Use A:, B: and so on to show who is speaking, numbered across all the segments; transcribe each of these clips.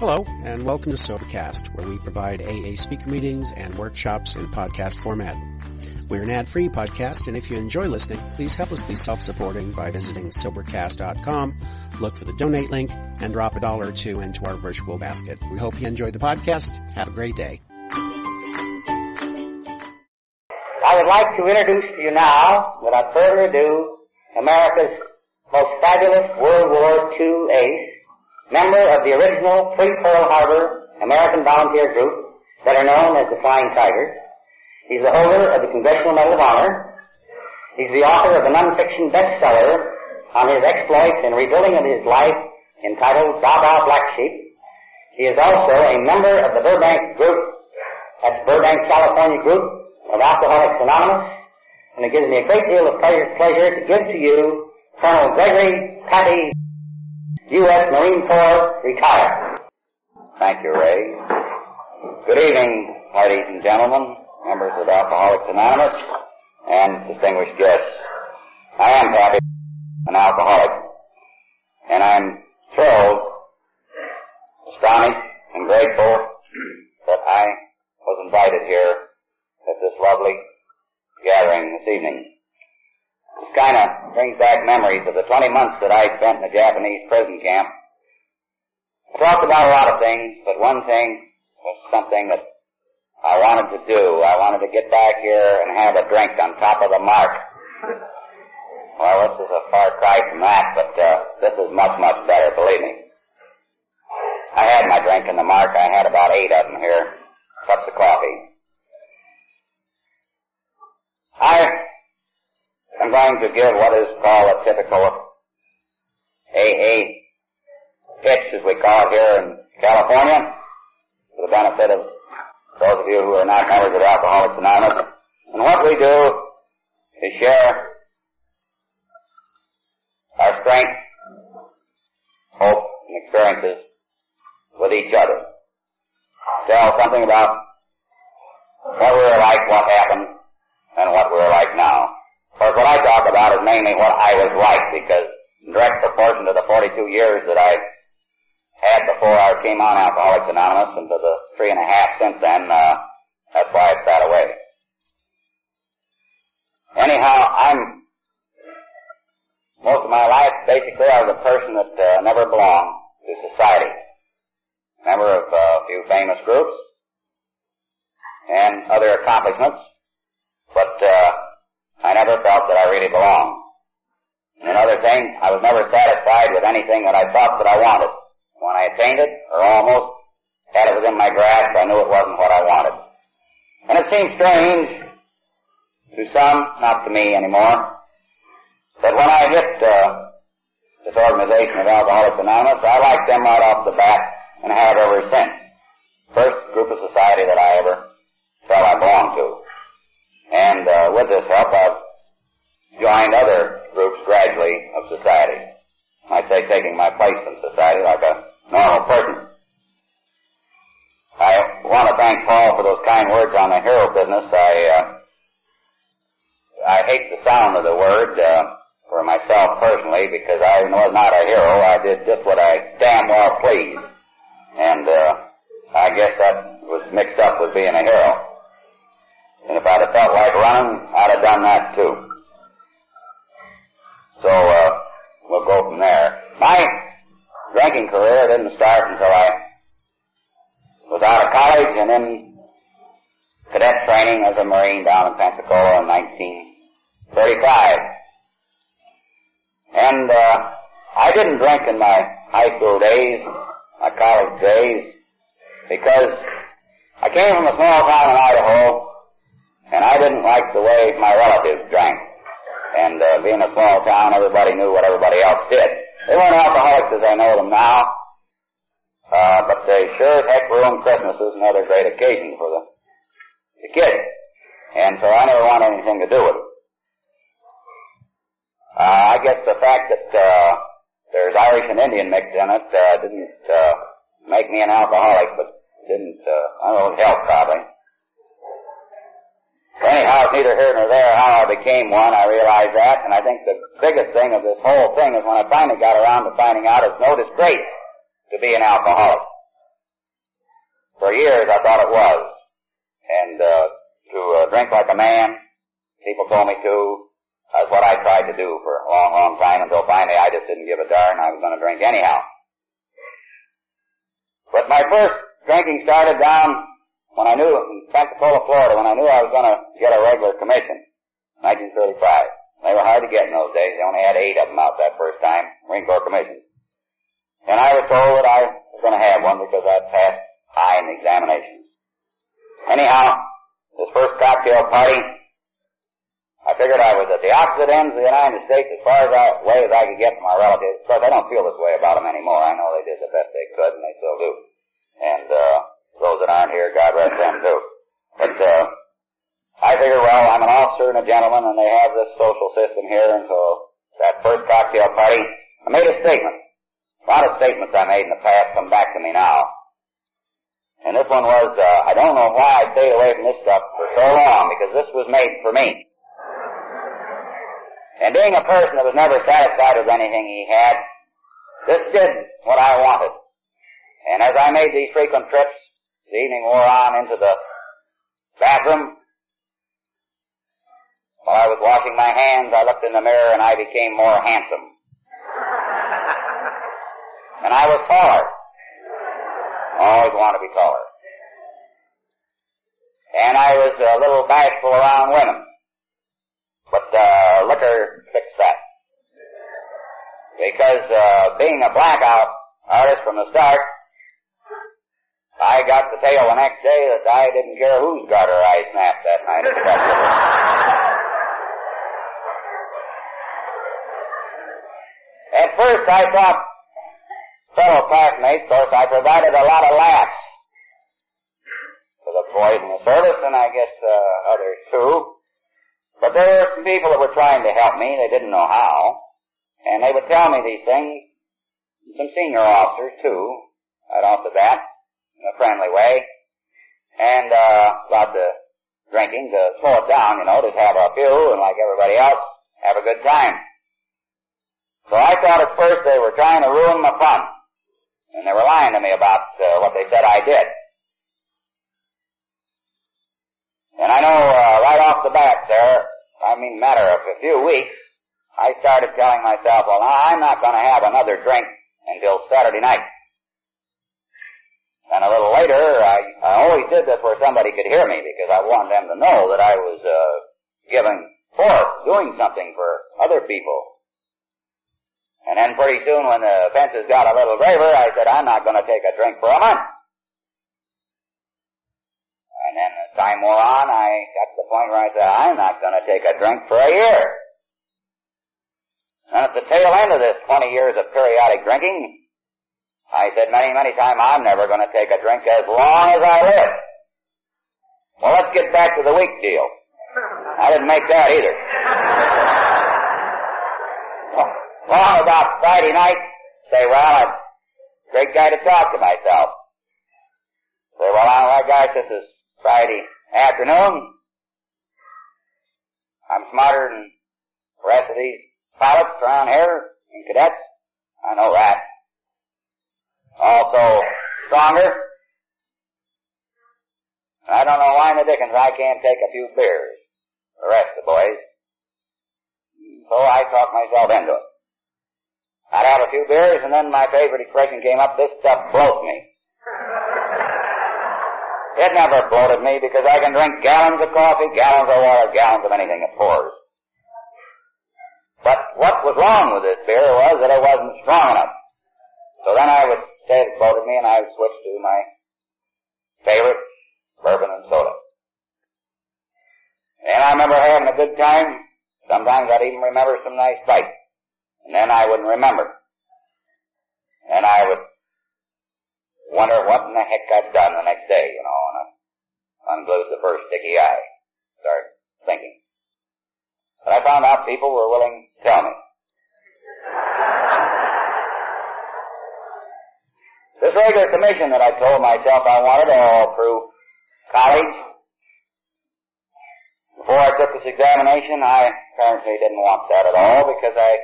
A: Hello, and welcome to Sobercast, where we provide AA speaker meetings and workshops in podcast format. We're an ad-free podcast, and if you enjoy listening, please help us be self-supporting by visiting Sobercast.com, look for the donate link, and drop a dollar or two into our virtual basket. We hope you enjoy the podcast. Have a great day.
B: I would like to introduce to you now, without further ado, America's most fabulous World War II ace, member of the original pre-Pearl Harbor American Volunteer Group that are known as the Flying Tigers. He's the holder of the Congressional Medal of Honor. He's the author of a non-fiction bestseller on his exploits and rebuilding of his life entitled Baa Baa Black Sheep. He is also a member of the Burbank Group, that's Burbank, California Group of Alcoholics Anonymous, and it gives me a great deal of pleasure, pleasure to give to you Colonel Gregory Pappy U.S. Marine Corps, retired.
C: Thank you, Ray. Good evening, ladies and gentlemen, members of Alcoholics Anonymous, and distinguished guests. I am Pappy, an alcoholic, and I'm thrilled, astonished, and grateful that I was invited here at this lovely gathering this evening. This kind of brings back memories of the 20 months that I spent in the Japanese prison camp. I talked about a lot of things, but one thing was something that I wanted to do. I wanted to get back here and have a drink on top of the mark. Well, this is a far cry from that, but uh, this is much, much better, believe me. I had my drink in the mark. I had about eight of them here. Cups of coffee. I am going to give what is called a typical AA pitch, as we call it here in California, for the benefit of those of you who are not members of Alcoholics Anonymous. And what we do is share our strength, hope, and experiences with each other. Tell something about what we were like, what happened, and what we're like now. Course, what I talk about is mainly what I was like because in direct proportion to the 42 years that I had before I came on Alcoholics Anonymous and to the three and a half since then, uh, that's why it's that away. Anyhow, I'm, most of my life, basically I was a person that uh, never belonged to society. Member of uh, a few famous groups and other accomplishments, but uh, I never felt that I really belonged. And another thing, I was never satisfied with anything that I thought that I wanted. When I attained it, or almost, had it within my grasp, I knew it wasn't what I wanted. And it seemed strange to some, not to me anymore, that when I hit uh, this organization of Alcoholics Anonymous, I liked them right off the bat and have ever since. First group of society that I ever felt I belonged to. And uh, with this help, I've joined other groups gradually of society. I'd say taking my place in society like a normal person. I want to thank Paul for those kind words on the hero business. I uh, I hate the sound of the word uh, for myself personally because I was not a hero. I did just what I damn well pleased, and uh, I guess that was mixed up with being a hero. I'd have felt like running, I'd have done that too. So uh, we'll go from there. My drinking career didn't start until I was out of college and in cadet training as a Marine down in Pensacola in 1935. And uh, I didn't drink in my high school days, my college days, because I came from a small town in Idaho, and I didn't like the way my relatives drank. And uh, being a small town, everybody knew what everybody else did. They weren't alcoholics as I know them now, uh, but they sure as heck ruined Christmases and other great occasions for the, the kids. And so I never wanted anything to do with it. Uh, I guess the fact that uh, there's Irish and Indian mixed in it uh, didn't uh, make me an alcoholic, but didn't, uh, I don't know, help probably. Anyhow, it's neither here nor there how I became one. I realized that, and I think the biggest thing of this whole thing is when I finally got around to finding out it's no disgrace to be an alcoholic. For years I thought it was. And, uh, to uh, drink like a man, people told me to, that's what I tried to do for a long, long time until finally I just didn't give a darn. I was going to drink anyhow. But my first drinking started down when I knew, in Pensacola, Florida, when I knew I was going to get a regular commission, 1935. They were hard to get in those days. They only had eight of them out that first time, Marine Corps commissions. And I was told that I was going to have one because I passed high in the examinations. Anyhow, this first cocktail party, I figured I was at the opposite ends of the United States as far as I, way as I could get from my relatives. Of course, I don't feel this way about them anymore. I know they did the best they could, and they still do. And uh, those that aren't here, God rest them too. But uh, I figure, well, I'm an officer and a gentleman, and they have this social system here, and so that first cocktail party, I made a statement. A lot of statements I made in the past come back to me now. And this one was, uh, I don't know why I stayed away from this stuff for so long, because this was made for me. And being a person that was never satisfied with anything he had, this did what I wanted. And as I made these frequent trips, the evening wore on into the bathroom. While I was washing my hands, I looked in the mirror and I became more handsome. and I was taller. Always want to be taller. And I was a little bashful around women. But uh, liquor fixed that. Because uh, being a blackout artist from the start, I got the tale the next day that I didn't care whose garter I snapped that night At first I thought fellow classmates, of course, I provided a lot of laughs for the boys in the service and I guess uh, others too. But there were some people that were trying to help me. They didn't know how. And they would tell me these things. Some senior officers too, right off the bat, in a friendly way. And, uh, about the drinking to slow it down, you know, just have a few and like everybody else, have a good time. So I thought at first they were trying to ruin my fun. And they were lying to me about uh, what they said I did. And I know uh, right off the bat there, I mean matter of a few weeks, I started telling myself, well I'm not going to have another drink until Saturday night. And a little later, I, I always did this where somebody could hear me because I wanted them to know that I was uh, giving forth, doing something for other people. And then pretty soon when the fences got a little graver, I said, I'm not going to take a drink for a month. And then as time wore on, I got to the point where I said, I'm not going to take a drink for a year. And at the tail end of this 20 years of periodic drinking, I said many, many times, I'm never going to take a drink as long as I live. Well, let's get back to the week deal. I didn't make that either. Long about Friday night, say, well, I'm a great guy to talk to myself. Say, well, I guess this is Friday afternoon. I'm smarter than the rest of these pilots around here and cadets. I know that. Also stronger. I don't know why in the dickens I can't take a few beers. The rest of the boys. So I talked myself into it. I'd have a few beers and then my favorite expression came up, this stuff bloats me. It never bloated me because I can drink gallons of coffee, gallons of water, gallons of anything it pours. But what was wrong with this beer was that it wasn't strong enough. So then I would it bloated me and I would switch to my favorite, bourbon and soda. And I remember having a good time. Sometimes I'd even remember some nice fights. And then I wouldn't remember. And I would wonder what in the heck I'd done the next day, you know, and I unglued the first sticky eye. Start thinking. But I found out people were willing to tell me. This regular commission that I told myself I wanted all through college, before I took this examination, I apparently didn't want that at all because I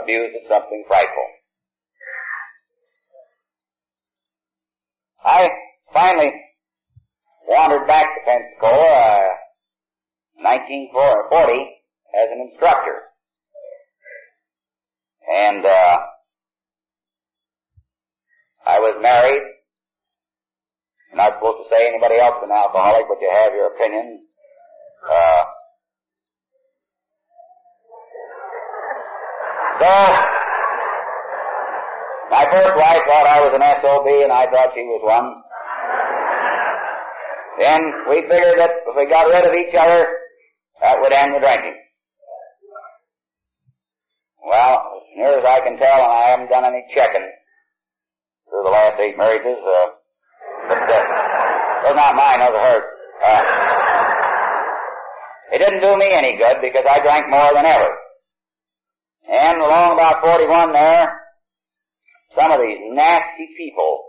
C: abused at something frightful. I finally wandered back to Pensacola, uh, 1940 as an instructor. And, uh, I was married. You're not supposed to say anybody else is an alcoholic, but you have your opinion. Uh, so, my first wife thought I was an SOB and I thought she was one. Then we figured that if we got rid of each other, that would end the drinking. Well, as near as I can tell, and I haven't done any checking through the last eight marriages, uh, but, uh, those not mine, those are hers. Uh, it didn't do me any good because I drank more than ever. And along about 41 there, some of these nasty people,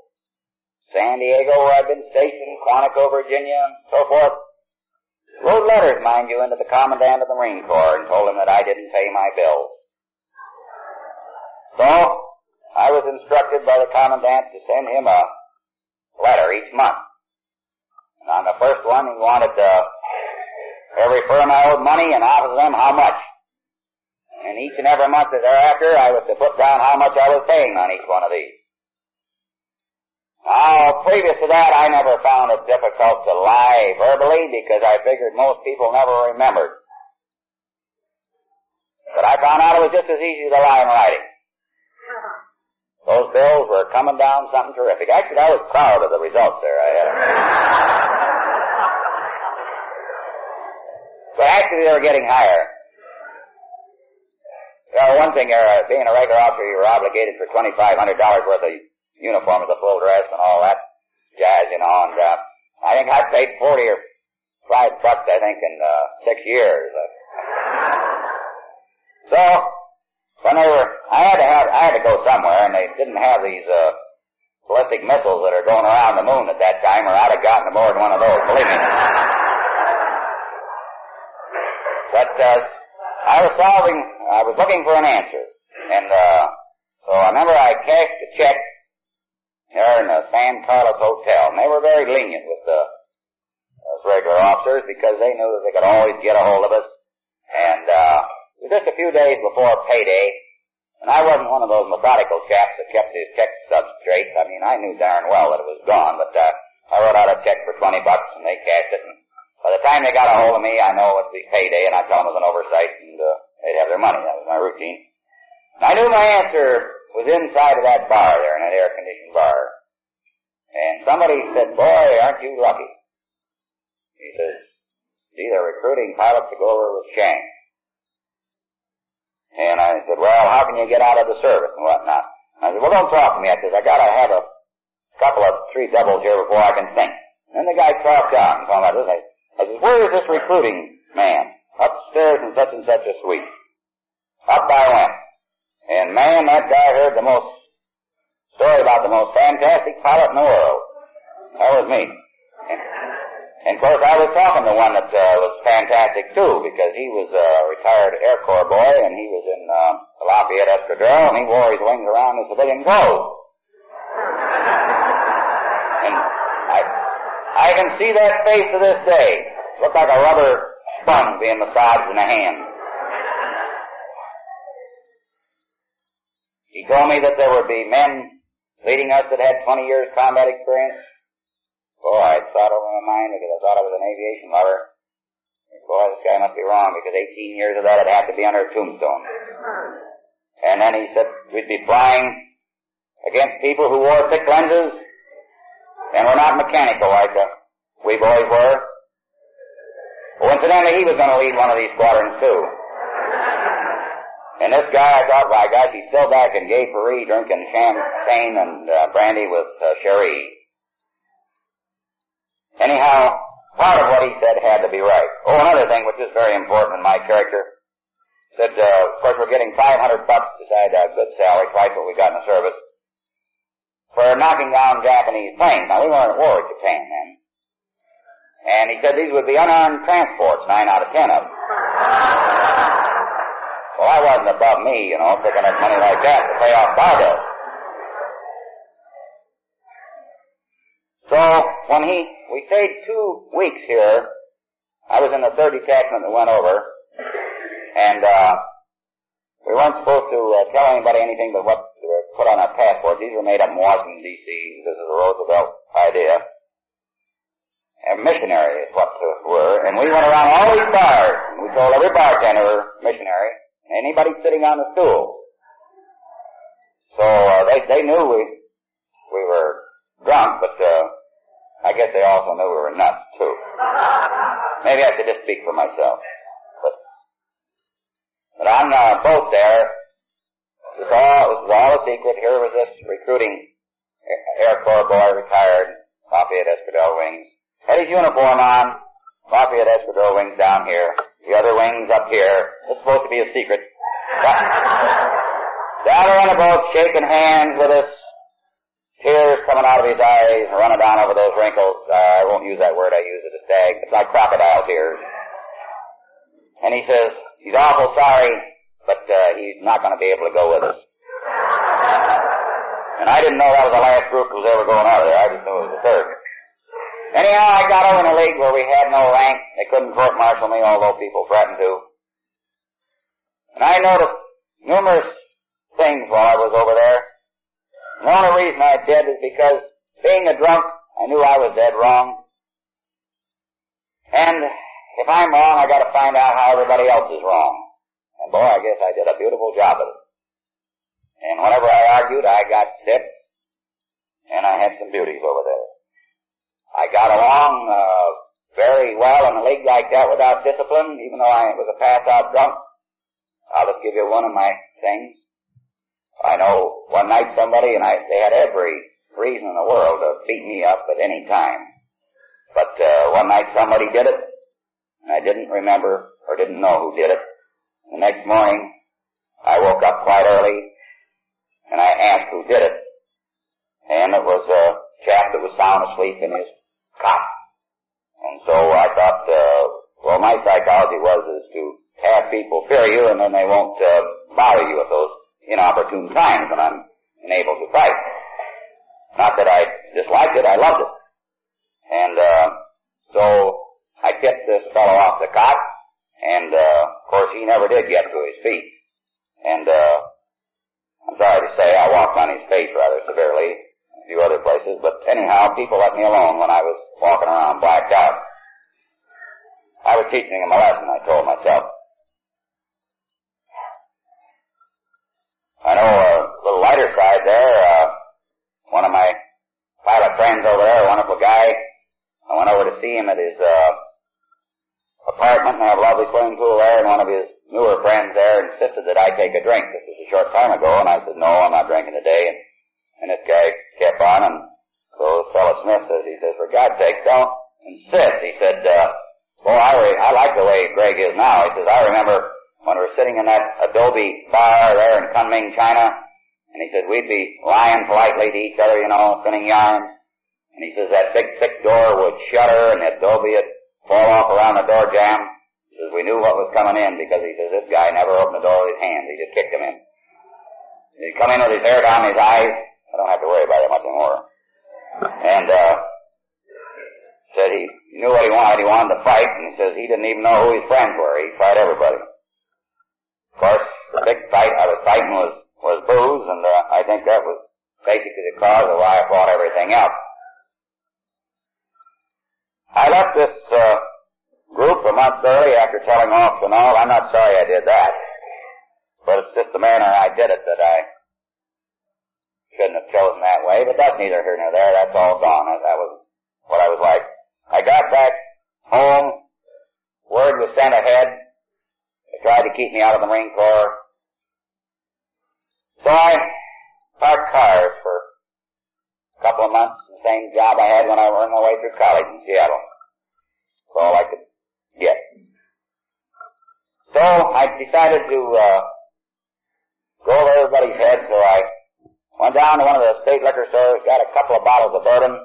C: San Diego where I've been stationed, Quantico, Virginia, and so forth, wrote letters, mind you, into the Commandant of the Marine Corps and told him that I didn't pay my bills. So, I was instructed by the Commandant to send him a letter each month. And on the first one, he wanted uh, every firm I owed money and offered them how much. And each and every month thereafter, I was to put down how much I was paying on each one of these. Now, previous to that, I never found it difficult to lie verbally because I figured most people never remembered. But I found out it was just as easy to lie in writing. Those bills were coming down something terrific. Actually, I was proud of the results there. I had. But actually, they were getting higher. You know, one thing, uh, being a regular officer, you were obligated for $2,500 worth of uniforms, the full dress and all that jazz, you know, and, uh, I think I paid 40 or 5 bucks, I think, in, uh, six years. So, when they were, I had to have, I had to go somewhere, and they didn't have these, uh, ballistic missiles that are going around the moon at that time, or I'd have gotten aboard one of those, believe me. But, uh, I was solving, I was looking for an answer, and, uh, so I remember I cashed a check there in the San Carlos Hotel, and they were very lenient with the us regular officers because they knew that they could always get a hold of us. And uh, it was just a few days before payday, and I wasn't one of those methodical chaps that kept his check stubs straight. I mean, I knew darn well that it was gone, but uh, I wrote out a check for twenty bucks, and they cashed it. And by the time they got a hold of me, I know it be payday, and I tell them it was an oversight, and uh, they'd have their money. That was my routine. And I knew my answer was inside of that bar there, in that air-conditioned bar. And somebody said, boy, aren't you lucky? He says, gee, they're recruiting pilots to go over with Chang. And I said, well, how can you get out of the service and whatnot? I said, well, don't talk to me. I said, I gotta have a couple of three doubles here before I can think. And then the guy talked out and me about. I, I said, where is this recruiting man? Upstairs in such and such a suite. Up I went. And man, that guy heard the most story about the most fantastic pilot in the world. That was me. And, of course, I was talking to one that uh, was fantastic too, because he was a retired Air Corps boy, and he was in uh, the Lafayette Escadrille, and he wore his wings around in civilian clothes. And I, I can see that face to this day. Looked like a rubber sponge being massaged in a hand. He told me that there would be men leading us that had 20 years combat experience. Boy, I thought over my mind because I thought I was an aviation lover. Boy, this guy must be wrong because 18 years of that would have to be under a tombstone. And then he said we'd be flying against people who wore thick lenses and were not mechanical like uh, we boys were. Coincidentally, he was going to lead one of these squadrons too. And this guy, I thought, by gosh, he's still back in Gay Paris drinking champagne and uh, brandy with uh, Cherie. Anyhow, part of what he said had to be right. Oh, another thing which is very important in my character, said, uh, of course, we're getting 500 bucks beside a good salary, twice what we got in the service, for knocking down Japanese planes. Now, we weren't at war with Japan then. And he said these would be unarmed transports, nine out of ten of them. Well, that wasn't above me, you know, picking up money like that to pay off bar bills. So when he, we stayed two weeks here. I was in the third detachment that went over, and uh, we weren't supposed to uh, tell anybody anything but what put on our passports. These were made up in Washington D.C. This is a Roosevelt idea. And missionary is what they were, and we went around all these bars, and we told every bartender missionary, anybody sitting on the stool. So uh, they they knew we we were drunk, but uh, I guess they also knew we were nuts too. Maybe I should just speak for myself. But but uh, on the boat there, it was all it was all a secret. Here was this recruiting Air Corps boy retired, Lafayette Escadrille Wings. Had his uniform on, Lafayette Escadrille Wings down here, the other wings up here. It's supposed to be a secret. Down on the boat, shaking hands with us, tears coming out of his eyes, running down over those wrinkles. Uh, I won't use that word I use it a stag. It's like crocodile tears. And he says, he's awful sorry, but uh, he's not going to be able to go with us. And I didn't know that was the last group that was ever going out of there. I just knew it was the third. Anyhow, I got over in a league where we had no rank. They couldn't court-martial me, although people threatened to. And I noticed numerous things while I was over there. And the only reason I did is because being a drunk, I knew I was dead wrong. And if I'm wrong, I gotta find out how everybody else is wrong. And boy, I guess I did a beautiful job of it. And whenever I argued, I got sick, and I had some beauties over there. I got along uh, very well in a league like that without discipline, even though I was a pass-out drunk. I'll just give you one of my things. I know one night somebody, and I, they had every reason in the world to beat me up at any time. But uh, one night somebody did it, and I didn't remember or didn't know who did it. The next morning, I woke up quite early, and I asked who did it. And it was a chap that was sound asleep in his cot. And so I thought, uh, well, my psychology was is to have people fear you, and then they won't uh, bother you at those inopportune times when I'm unable to fight. Not that I disliked it, I loved it. And uh, so I tipped this fellow off the cot, and uh, of course he never did get to his feet. And uh, I'm sorry to say I walked on his face rather severely a few other places, but anyhow, people let me alone when I was walking around blacked out. I was teaching him a lesson, I told myself. I know a little lighter side there, uh, one of my pilot friends over there, a wonderful guy, I went over to see him at his, uh, apartment and have a lovely swimming pool there and one of his newer friends there insisted that I take a drink. This was a short time ago and I said, no, I'm not drinking today. And, and this guy kept on and so fellow Smith says, he says, for God's sake, don't insist. He said, uh, well, I, re- I like the way Greg is now. He says, I remember when we were sitting in that Adobe bar there in Kunming, China, and he said we'd be lying politely to each other, you know, spinning yarns. And he says that big thick door would shudder and the Adobe would fall off around the door jamb. He says we knew what was coming in because he says this guy never opened the door with his hands. He just kicked him in. He'd come in with his hair down his eyes. I don't have to worry about it much anymore. And, uh, said he knew what he wanted. He wanted to fight, and he says he didn't even know who his friends were. He fight everybody. Course, the big fight I was fighting was was booze, and uh, I think that was basically the cause of why I fought everything else. I left this uh, group a month early after telling off and all. I'm not sorry I did that, but it's just the manner I did it that I shouldn't have chosen that way. But that's neither here nor there. That's all gone. That was what I was like. I got back home. Word was sent ahead. Tried to keep me out of the Marine Corps. So I parked cars for a couple of months. The same job I had when I was on my way through college in Seattle. That's all I could get. So I decided to uh, go over everybody's head. So I went down to one of the state liquor stores, got a couple of bottles of bourbon.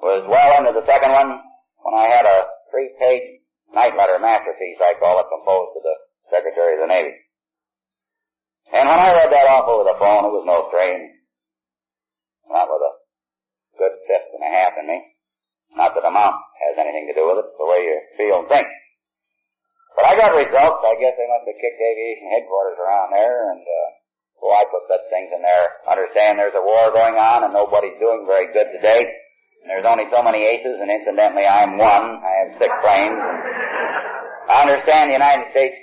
C: Was well into the second one when I had a three-page night letter masterpiece, I call it, composed to the Secretary of the Navy. And when I read that off over the phone, it was no strain. Not with a good fifth and a half in me. Not that the amount has anything to do with it, the way you feel and think. But I got results. I guess they must have kicked aviation headquarters around there, and uh, well, I put such things in there. Understand there's a war going on, and nobody's doing very good today. There's only so many aces, and incidentally, I'm one. I have six planes. I understand the United States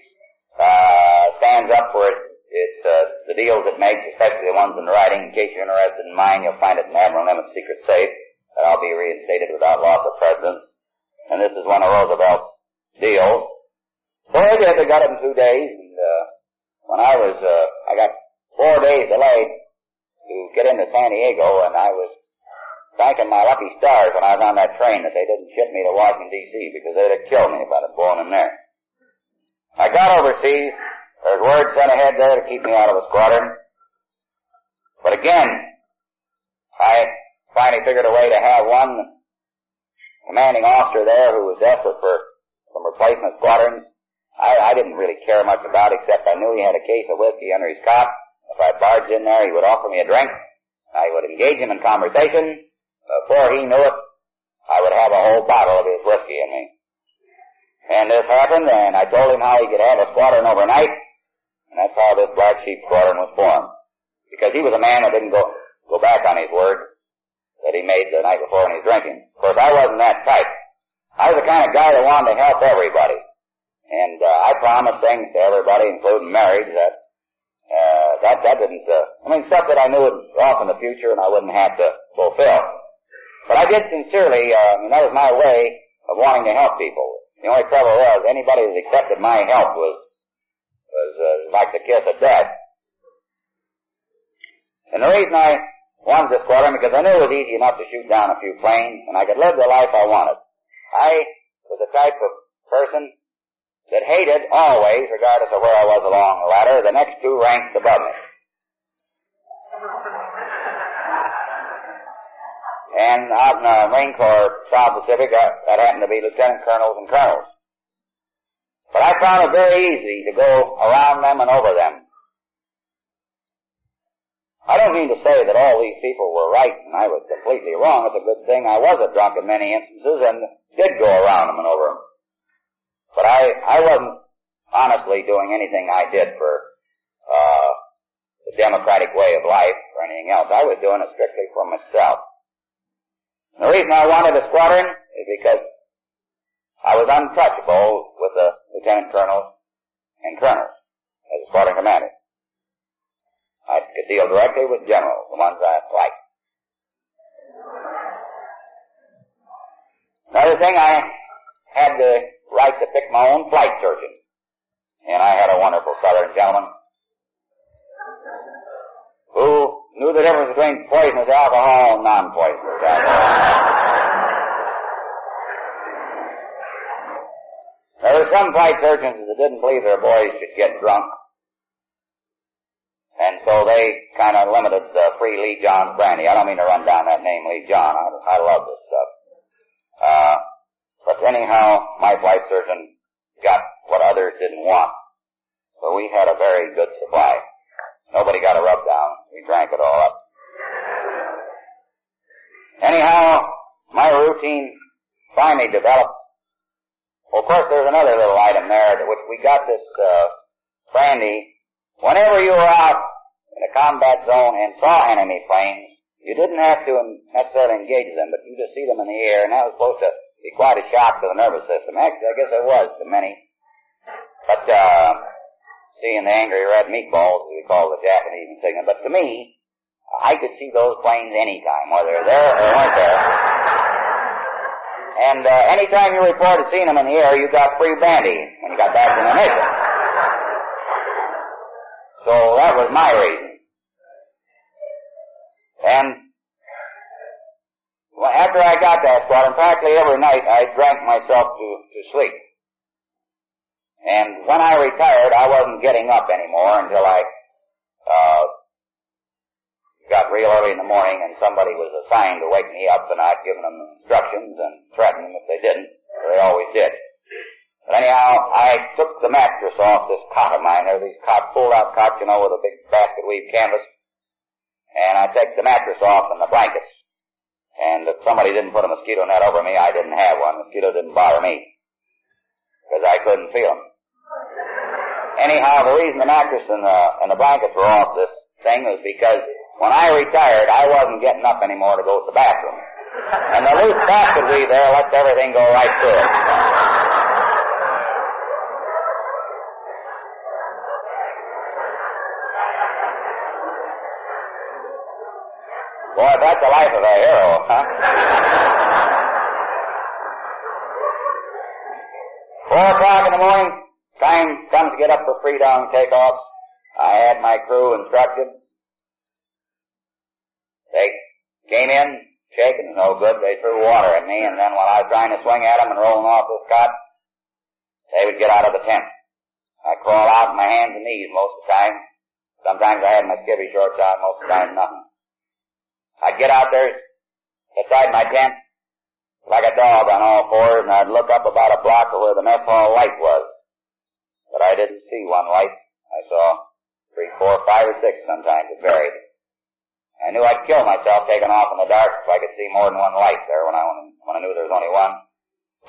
C: uh, stands up for it. It's uh, the deals it makes, especially the ones in writing. In case you're interested in mine, you'll find it in Admiral Nimitz' secret safe. That I'll be reinstated without loss of precedence. And this is one of Roosevelt's deals. So I did. I got it in two days, and uh, when I was, uh, I got four days delayed to get into San Diego, and I was thanking my lucky stars when I was on that train that they didn't ship me to Washington D.C. because they'd have killed me if I'd have blown in there. I got overseas. There's word sent ahead there to keep me out of the squadron. But again, I finally figured a way to have one commanding officer there who was desperate for some replacement squadrons I, I didn't really care much about except I knew he had a case of whiskey under his cot. If I barged in there, he would offer me a drink. I would engage him in conversation. Before he knew it, I would have a whole bottle of his whiskey in me. And this happened, and I told him how he could have a squadron overnight, and that's how this Black Sheep Squadron was formed. Because he was a man that didn't go, go back on his word that he made the night before when he was drinking. Of course, I wasn't that type. I was the kind of guy that wanted to help everybody. And uh, I promised things to everybody, including marriage, that uh, that that didn't. Uh, I mean, stuff that I knew would off in the future, and I wouldn't have to fulfill. But I did sincerely. Uh, I that was my way of wanting to help people. The only trouble was anybody that accepted my help was was uh, like the kiss of death. And the reason I wanted this squadron because I knew it was easy enough to shoot down a few planes, and I could live the life I wanted. I was the type of person that hated always, regardless of where I was along the ladder, the next two ranks above me. And out in the Marine Corps South Pacific, uh, that happened to be lieutenant colonels and colonels. But I found it very easy to go around them and over them. I don't mean to say that all these people were right and I was completely wrong. It's a good thing I was a drunk in many instances and did go around them and over them. But I, I wasn't honestly doing anything I did for, uh, the democratic way of life or anything else. I was doing it strictly for myself. And the reason I wanted a squadron is because I was untouchable with the lieutenant colonels and colonels as a squadron commander. I could deal directly with generals, the ones I liked. Another thing, I had the right to pick my own flight surgeon. And I had a wonderful southern gentleman who knew the difference between poisonous alcohol and non-poisonous alcohol. There were some flight surgeons that didn't believe their boys should get drunk. And so they kind of limited the free Lejon brandy. I don't mean to run down that name, Lejon. I, I love this stuff. Uh, but anyhow, my flight surgeon got what others didn't want. So we had a very good supply. Nobody got a rub down. We drank it all up. Anyhow, my routine finally developed. Well, of course, there's another little item there that which we got this uh, brandy. Whenever you were out in a combat zone and saw enemy planes, you didn't have to necessarily engage them, but you just see them in the air, and that was supposed to be quite a shock to the nervous system. Actually, I guess it was to many. But, uh, seeing the angry red meatballs, as we call the Japanese insignia, but to me, I could see those planes anytime, whether they're there or weren't there. And, uh, anytime you reported seeing them in the air, you got free bandy when you got back from the mission. So that was my reason. And well, after I got that squadron, practically every night I drank myself to, to sleep. And when I retired, I wasn't getting up anymore until I, uh, got real early in the morning and somebody was assigned to wake me up and I'd given them instructions and threatened them if they didn't. They always did. But anyhow, I took the mattress off this cot of mine. There these cot, pulled out cots, you know, with a big basket weave canvas. And I take the mattress off and the blankets. And if somebody didn't put a mosquito net over me, I didn't have one. Mosquito didn't bother me. Because I couldn't feel them. Anyhow, the reason the mattress and the, and the blankets were off this thing was because when I retired, I wasn't getting up anymore to go to the bathroom. And the loose basket weave there lets everything go right through it. Boy, that's the life of a hero, huh? Four o'clock in the morning, time comes to get up for pre-dawn takeoffs. I had my crew instructed. They came in, shaking, no good. They threw water at me, and then while I was trying to swing at them and rolling off this cot, they would get out of the tent. I crawl out on my hands and knees most of the time. Sometimes I had my skivvy shorts on, most of the time nothing. I'd get out there beside my tent like a dog on all fours and I'd look up about a block to where the mess hall light was. But I didn't see one light. I saw three, four, five or six sometimes. It varied. I knew I'd kill myself taking off in the dark if I could see more than one light there when I, when I knew there was only one.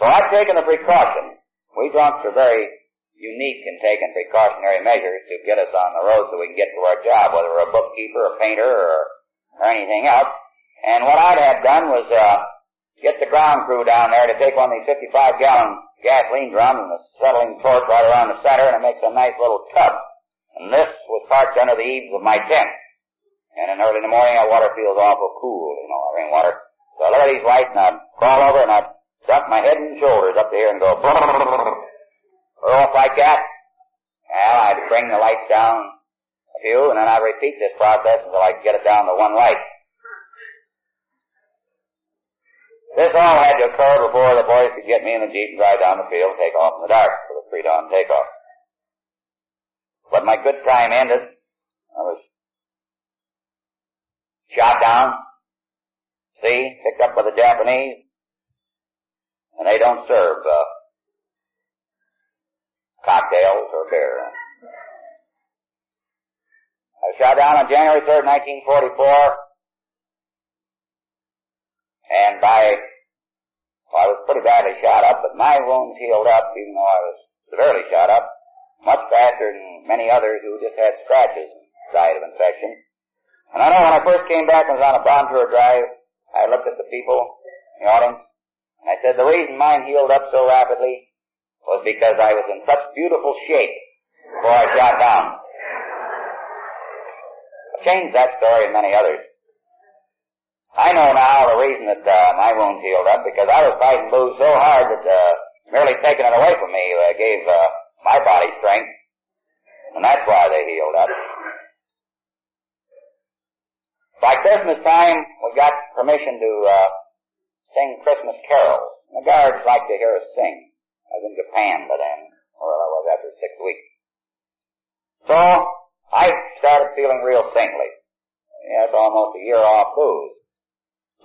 C: So I'd taken the precaution. We drunks are very unique in taking precautionary measures to get us on the road so we can get to our job, whether we're a bookkeeper, a painter, or or anything else. And what I'd have done was uh, get the ground crew down there to take one of these 55 gallon gasoline drums and a settling torch right around the center and it makes a nice little tub. And this was parked under the eaves of my tent. And in early in the morning that water feels awful cool, you know, rainwater. So I look these lights and I'd crawl over and I'd duck my head and shoulders up here and go or off like that. Well, I'd bring the lights down a few, and then I repeat this process until I get it down to one light. This all had to occur before the boys could get me in the Jeep and drive down the field and take off in the dark for the pre-dawn takeoff. But my good time ended. I was shot down, see, picked up by the Japanese, and they don't serve uh, cocktails or beer. I was shot down on January 3rd, 1944. And by, well, I was pretty badly shot up, but my wounds healed up, even though I was severely shot up, much faster than many others who just had scratches and died of infection. And I know when I first came back and was on a bomb tour drive, I looked at the people in the audience, and I said the reason mine healed up so rapidly was because I was in such beautiful shape before I shot down changed that story and many others. I know now the reason that uh, my wounds healed up because I was fighting booze so hard that uh, merely taking it away from me uh, gave uh, my body strength, and that's why they healed up. By Christmas time, we got permission to uh, sing Christmas carols. The guards like to hear us sing. I was in Japan by then, or I was after six weeks. So I started feeling real saintly. Yes, almost a year off booze.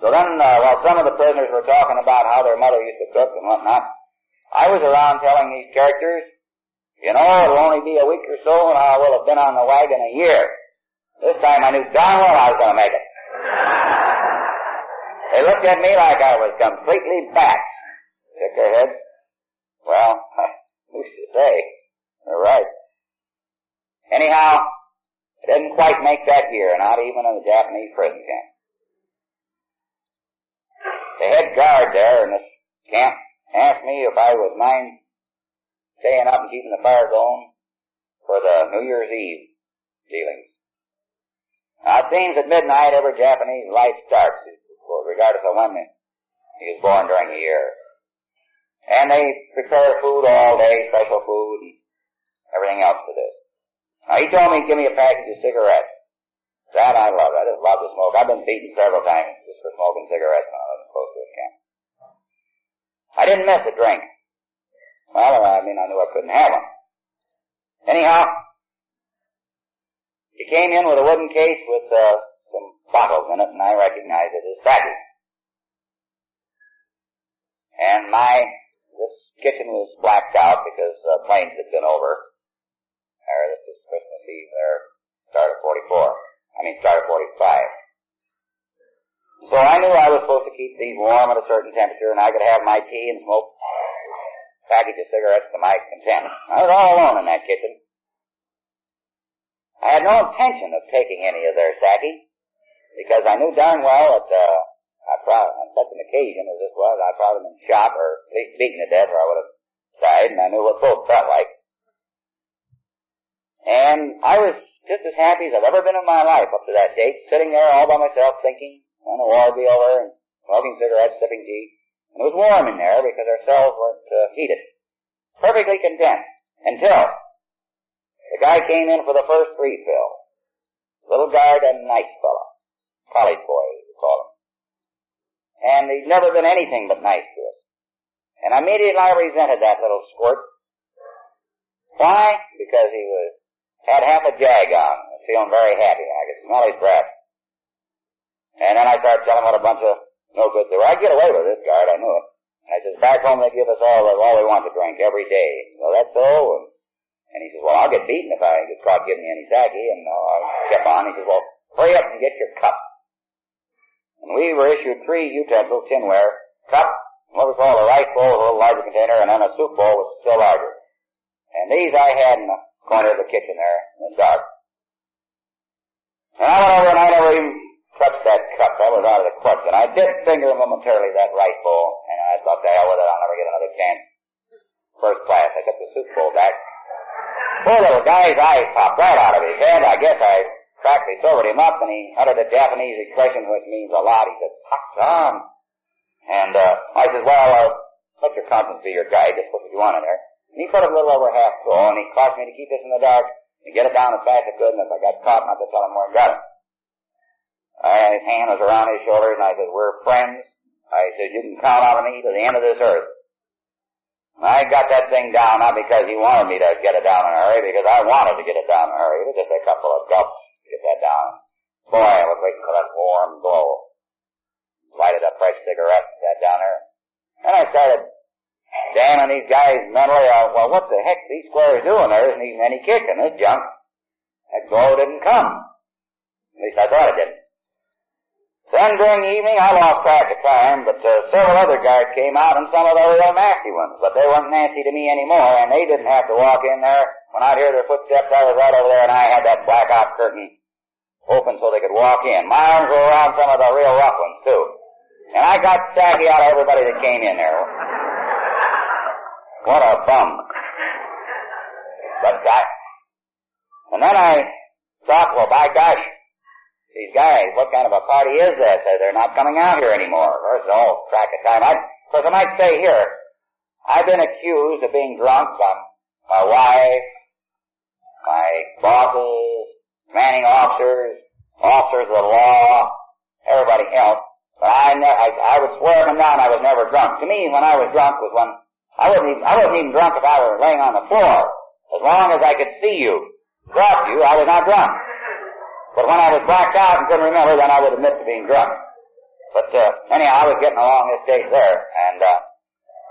C: So then, uh, while some of the prisoners were talking about how their mother used to cook and whatnot, I was around telling these characters, you know, it'll only be a week or so and I will have been on the wagon a year. This time I knew darn well I was going to make it. They looked at me like I was completely back. Shook their heads. Well, who's to say? They're right. Anyhow, I didn't quite make that year, not even in the Japanese prison camp. The head guard there in this camp asked me if I was mind staying up and keeping the fire going for the New Year's Eve dealings. Now it seems at midnight every Japanese life starts, regardless of when he was born during the year. And they prepare food all day, special food and everything else for this. Now he told me give me a package of cigarettes. That I love. I just love to smoke. I've been beaten several times just for smoking cigarettes when I was close to a camp. I didn't miss a drink. Well, I mean, I knew I couldn't have one. Anyhow, he came in with a wooden case with uh, some bottles in it, and I recognized it as sake. And my this kitchen was blacked out because uh, planes had been over. Or this is Christmas Eve there, start of 44. I mean, start of 45. So I knew I was supposed to keep these warm at a certain temperature, and I could have my tea and smoke a package of cigarettes to my content. I was all alone in that kitchen. I had no intention of taking any of their sake, because I knew darn well that, uh, I probably, on such an occasion as this was, I'd probably been shot or at least beaten to death or I would have died, and I knew what both felt like. And I was just as happy as I've ever been in my life up to that date, sitting there all by myself thinking when the war would be over and smoking cigarettes, sipping tea. And it was warm in there because our cells weren't uh, heated. Perfectly content until the guy came in for the first refill. Little guy, a nice fellow. College boy, we call him. And he'd never been anything but nice to us. And immediately I resented that little squirt. Why? Because he was, had half a jag on, feeling very happy. I could smell his breath. And then I started telling what a bunch of no good they were. I'd get away with this guard, I knew it. And I says, back home they give us all, all we want to drink every day. Well, that's so. And, and he says, well, I'll get beaten if I get caught giving me any sake. And uh, I kept on. He says, well, hurry up and get your cup. And we were issued three utensils, tinware, cup, what we call a rice bowl, a little larger container, and then a soup bowl was still larger. And these I had in the corner of the kitchen there in the dark. And I went over and I never even touched that cup. That was out of the question. I did finger momentarily that rice bowl, and I thought, the hell with it, I'll never get another chance. First class. I took the soup bowl back. Poor little guy's eyes popped right out of his head. I guess I practically sobered him up, and he uttered a Japanese expression which means a lot. He said, on. And uh, I said, well, uh, let your conscience be your guide. Just put what you want in there. And he put a little over half full, and he cautioned me to keep this in the dark and get it down as fast as I could, and if I got caught, not to tell him where I got it. I, his hand was around his shoulders, and I said, we're friends. I said, you can count on me to the end of this earth. I got that thing down not because he wanted me to get it down in a hurry, because I wanted to get it down in a hurry. It was just a couple of gulps to get that down. Boy, I was waiting for that warm glow. Lighted a fresh cigarette, sat down there. And I started damning these guys mentally. Uh, well, what the heck these squares doing? There isn't even any kick in this junk. That glow didn't come. At least I thought it didn't. Then during the evening, I lost track of time, but uh, several other guards came out, and some of the real nasty ones. But they weren't nasty to me anymore, and they didn't have to walk in there. When I'd hear their footsteps, I was right over there, and I had that blackout curtain open so they could walk in. My arms were around some of the real rough ones too, and I got sake out of everybody that came in there. What a bum! But I, and then I thought, well, by gosh, these guys, what kind of a party is this? They're not coming out here anymore. Of all, track of time. I, of course, I might say here, I've been accused of being drunk by my wife, my bosses, commanding officers, officers of the law, everybody else. But I, ne- I, I would swear them down I was never drunk. To me, when I was drunk was when I wasn't even, I wasn't even drunk if I were laying on the floor. As long as I could see you, drop you, I was not drunk. But when I was blacked out and couldn't remember, then I would admit to being drunk. But uh, anyhow, I was getting along this stage there, and uh,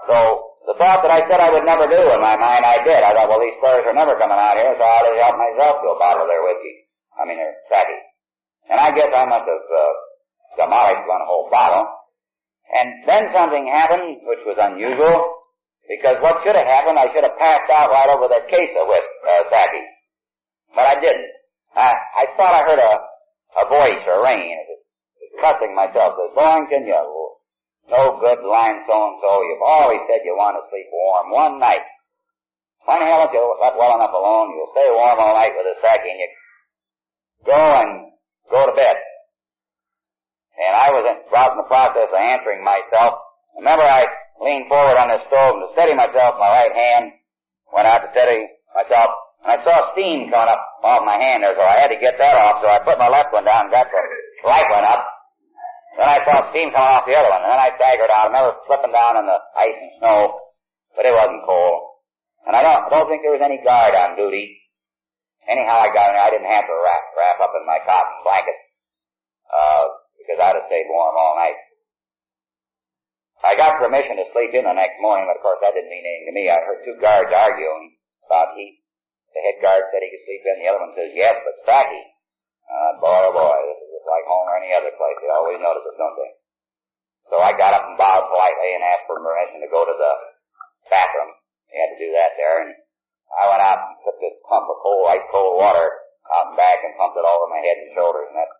C: so the thought that I said I would never do in my mind, I did. I thought, well, these squares are never coming out here, so I'll just help myself to a bottle of their whiskey. I mean, their sake. And I guess I must have uh, demolished one whole bottle. And then something happened, which was unusual, because what should have happened, I should have passed out right over that case of with uh, sake. But I didn't. I, I thought I heard a, a voice or ring. It was cussing myself. It says, Boyington, you no good lying so-and-so. You've always said you want to sleep warm one night. Why the hell don't you let well enough alone? You'll stay warm all night with a sake and you go and go to bed. And I was in, in the process of answering myself. Remember I leaned forward on the stove and to steady myself, my right hand went out to steady myself I saw steam coming up off my hand there, so I had to get that off, so I put my left one down, and got the right one up. Then I saw steam coming off the other one, and then I staggered out. I remember slipping down in the ice and snow, but it wasn't cold. And I don't, I don't think there was any guard on duty. Anyhow, I got in there. I didn't have to wrap, wrap up in my cotton blanket, uh, because I'd have stayed warm all night. I got permission to sleep in the next morning, but of course that didn't mean anything to me. I heard two guards arguing about heat. The head guard said he could sleep in. The other one says, yes, but Stacky. Uh, boy, oh boy, this is just like home or any other place. They always notice it, don't they? So I got up and bowed politely and asked for permission to go to the bathroom. You had to do that there. And I went out and took this pump of cold, ice cold water out and back and pumped it all over my head and shoulders in that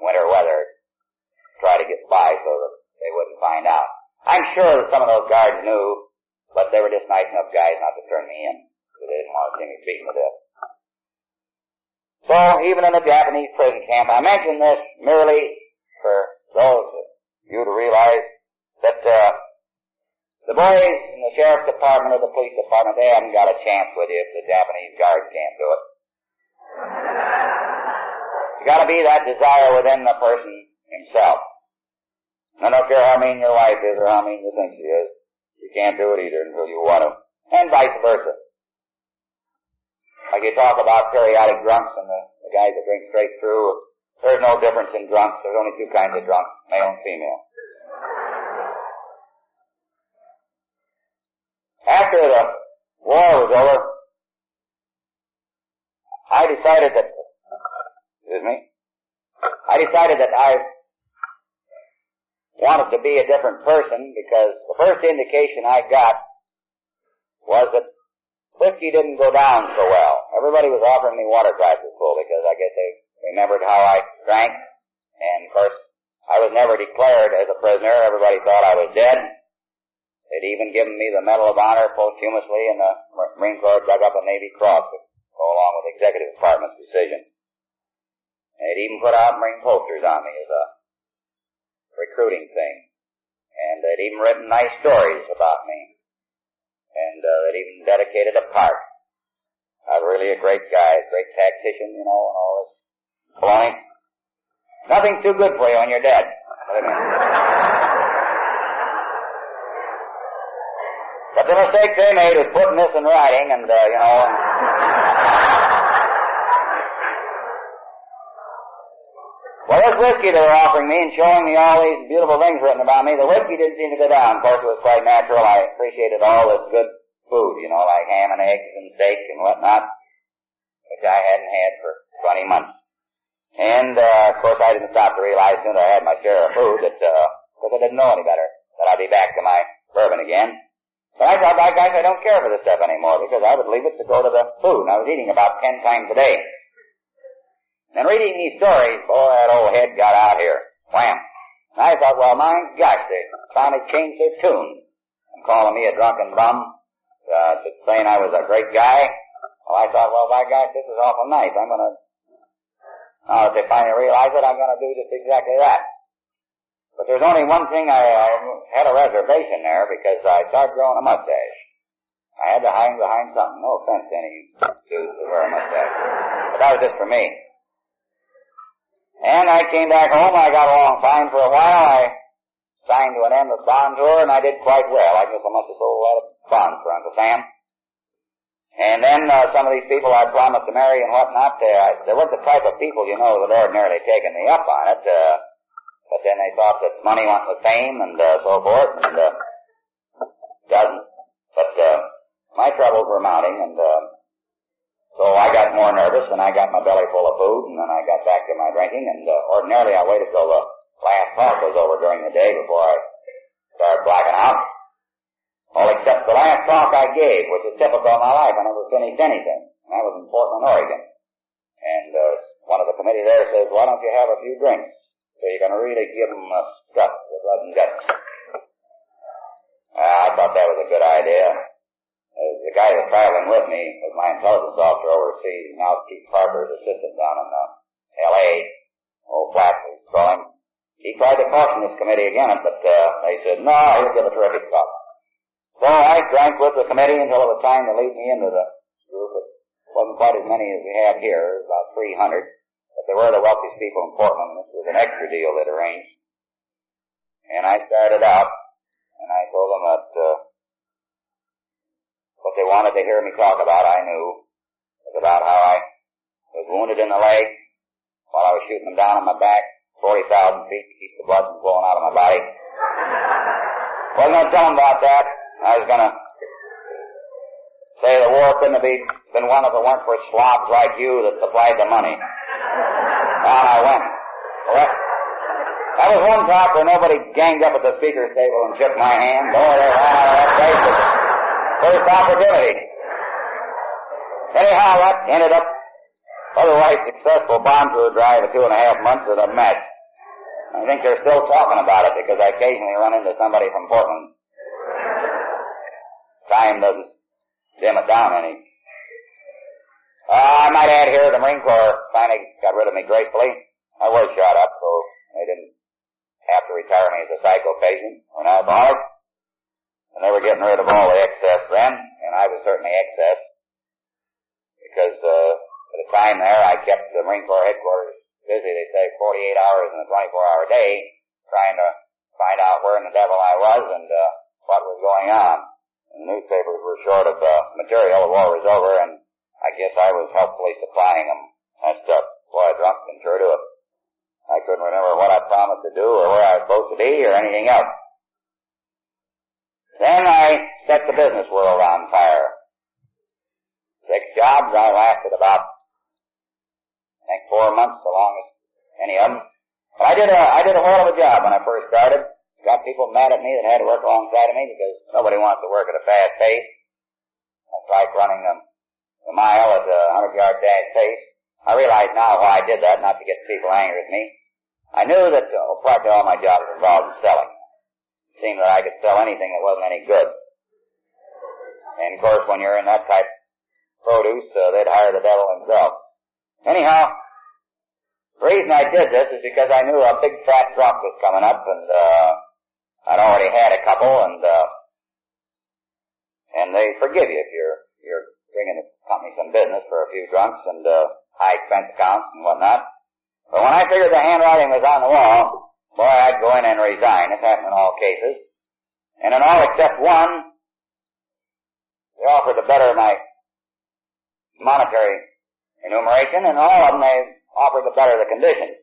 C: winter weather. Try to get by so that they wouldn't find out. I'm sure that some of those guards knew, but they were just nice enough guys not to turn me in. Because they didn't want to see me beaten to death. So even in the Japanese prison camp, I mention this merely for those of you to realize that uh, the boys in the sheriff's department or the police department, they haven't got a chance with you if the Japanese guards can't do it. You gotta be that desire within the person himself. I don't care how mean your wife is or how mean you think she is. You can't do it either until you want to. And vice versa. Like you talk about periodic drunks and the, the guys that drink straight through, there's no difference in drunks. There's only two kinds of drunks, male and female. After the war was over, I decided that, excuse me, I decided that I wanted to be a different person because the first indication I got was that whiskey didn't go down so well. Everybody was offering me water glasses full because I guess they remembered how I drank. And of course, I was never declared as a prisoner. Everybody thought I was dead. They'd even given me the Medal of Honor posthumously and the Marine Corps dug up a Navy Cross to go along with the Executive Department's decision. They'd even put out Marine posters on me as a recruiting thing. And they'd even written nice stories about me. And uh, they'd even dedicated a park. Was really a great guy, great tactician, you know, and all this baloney. Nothing too good for you when you're dead. But the mistake they made was putting this in writing and, uh, you know, and Well, this whiskey they were offering me and showing me all these beautiful things written about me, the whiskey didn't seem to go down. Of course, it was quite natural. I appreciated all this good food, you know, like ham and eggs and steak and whatnot, which I hadn't had for 20 months. And, uh, of course, I didn't stop to realize soon I had my share of food that, uh, because I didn't know any better, that I'd be back to my bourbon again. But I thought, guys, I don't care for this stuff anymore because I would leave it to go to the food. And I was eating about ten times a day. And reading these stories, boy, that old head got out here. Wham. And I thought, well, my gosh, they finally changed their tune. And calling me a drunken bum, uh, saying I was a great guy. Well, I thought, well, by gosh, this is awful nice. I'm gonna, now that they finally realize it, I'm gonna do just exactly that. But there's only one thing I, I had a reservation there because I started growing a mustache. I had to hide behind something. No offense to any dudes who wear a mustache. But that was just for me. And I came back home. I got along fine for a while. I signed to an endless bond tour and I did quite well. I guess I must have sold a lot of bonds for Uncle Sam. And then uh, some of these people I promised to marry and whatnot, uh, they weren't the type of people, you know, that ordinarily taken me up on it. Uh, but then they thought that money went with fame and uh, so forth, and uh, doesn't. But uh, my troubles were mounting, and uh, so I got more nervous, and I got my belly full of food, and then I got back to my drinking. And uh, ordinarily, I waited till the last talk was over during the day before I started blacking out. All except the last talk I gave, which is typical of my life. I never finished anything. And that was in Portland, Oregon. And uh, one of the committee there says, "Why don't you have a few drinks?" So going to really give them a stuff with blood and guts. Uh, I thought that was a good idea. Uh, the guy that was traveling with me was my intelligence officer overseas, now Keith Parker's assistant down in uh, L.A., old Flack, we call him. He tried to caution this committee against it, but uh, they said, no, he'll give a terrific talk. So I drank with the committee until it was time to lead me into the group. It wasn't quite as many as we have here, about 300. But they were the wealthiest people in Portland, this was an extra deal that arranged. And I started out, and I told them that uh, what they wanted to hear me talk about, I knew, was about how I was wounded in the leg while I was shooting them down on my back, 40,000 feet to keep the blood from flowing out of my body. Wasn't going to tell them about that. I was going to say the war couldn't have been won if it weren't for slobs like you that supplied the money. On I went. Well, That was one talk where nobody ganged up at the speaker's table and shook my hand. Boy, they ran out of that first opportunity. Anyhow, that ended up otherwise successful bomb through a drive of two and a half months with a mess. I think they're still talking about it because I occasionally run into somebody from Portland. Time doesn't dim it down any. Uh, I might add here the Marine Corps finally got rid of me gracefully. I was shot up, so they didn't have to retire me as a psycho patient or an alcoholic. And they were getting rid of all the excess then, and I was certainly excess. Because, uh, for the time there, I kept the Marine Corps headquarters busy. They say 48 hours in a 24 hour day, trying to find out where in the devil I was and, uh, what was going on. And the newspapers were short of, uh, material. The war was over and I guess I was helpfully supplying them that stuff. Boy, drunk can sure do it. I couldn't remember what I promised to do or where I was supposed to be or anything else. Then I set the business world on fire. Six jobs, I lasted about, I think four months, the longest any of them. But I did a, I did a whole of a job when I first started. Got people mad at me that had to work alongside of me because nobody wants to work at a fast pace. That's like running them the mile at a hundred yard dash pace. I realize now why I did that, not to get people angry with me. I knew that uh, practically all my jobs involved in selling. Seemed that I could sell anything that wasn't any good. And of course, when you're in that type of produce, uh, they'd hire the devil himself. Anyhow, the reason I did this is because I knew a big fat drunk was coming up, and uh, I'd already had a couple, and uh, and they forgive you if you're you're bringing the company some business for a few drunks and uh, high expense accounts and whatnot. But when I figured the handwriting was on the wall, boy, I'd go in and resign. It's happened in all cases. And in all except one, they offered to better my monetary enumeration, and all of them they offered to better the conditions.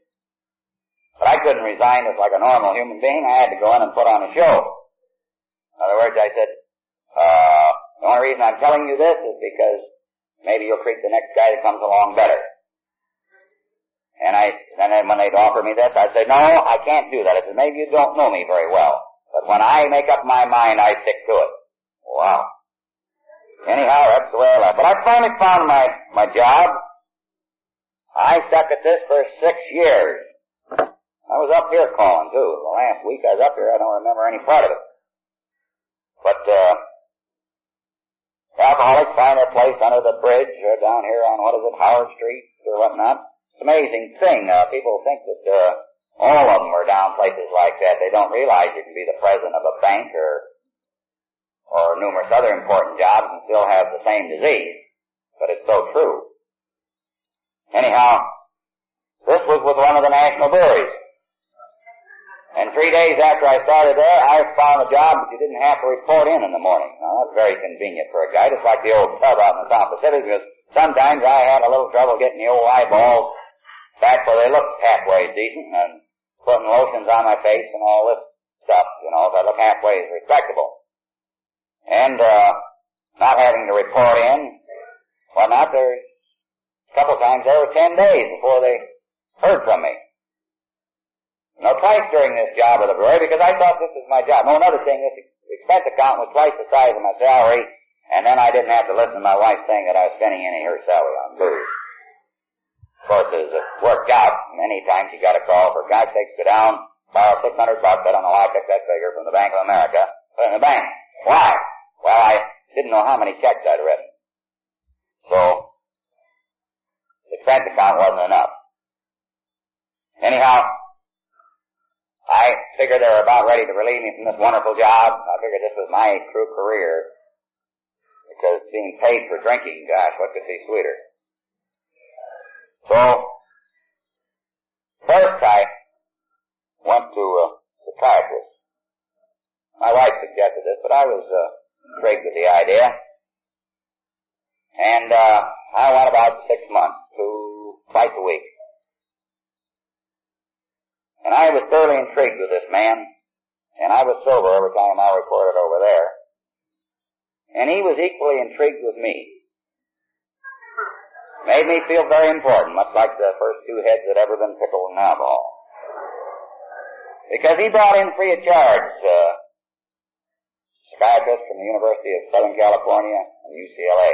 C: But I couldn't resign just like a normal human being. I had to go in and put on a show. In other words, I said, uh, the only reason I'm telling you this is because maybe you'll treat the next guy that comes along better. And I, and then when they'd offer me this, I'd say, no, I can't do that. I said, maybe you don't know me very well. But when I make up my mind, I stick to it. Wow. Anyhow, that's the way I left. But I finally found my, my job. I stuck at this for six years. I was up here calling too. The last week I was up here, I don't remember any part of it. But, uh, alcoholics find their place under the bridge or down here on, what is it, Howard Street or whatnot. Amazing thing. Uh, people think that, uh, all of them are down places like that. They don't realize you can be the president of a bank or, or numerous other important jobs and still have the same disease. But it's so true. Anyhow, this was with one of the national breweries. And three days after I started there, I found a job that you didn't have to report in in the morning. Now, that's very convenient for a guy, just like the old tub out in the South Pacific, because sometimes I had a little trouble getting the old eyeballs back where they looked halfway decent and putting lotions on my face and all this stuff, you know, so I look halfway respectable. And, uh, not having to report in, whatnot, there's a couple times there were ten days before they heard from me. No, twice during this job of the brewery because I thought this was my job. No, another thing, this expense account was twice the size of my salary, and then I didn't have to listen to my wife saying that I was spending any of her salary on booze. Of course, it worked out, many times you got a call for God's sakes, go down, borrow 600 bucks, I don't know why I that figure from the Bank of America, put it in the bank. Why? Well, I didn't know how many checks I'd written. So, the expense account wasn't enough. Anyhow, I figured they were about ready to relieve me from this wonderful job. I figured this was my true career. Because being paid for drinking, gosh, what could be sweeter? So, first I went to a psychiatrist. My wife suggested this, but I was uh, intrigued with the idea. And uh, I went about six months to twice a week. And I was thoroughly intrigued with this man, and I was sober every time I reported over there. And he was equally intrigued with me. Made me feel very important, much like the first two heads that ever been pickled in alcohol. Because he brought in free of charge, uh, psychiatrist from the University of Southern California and UCLA.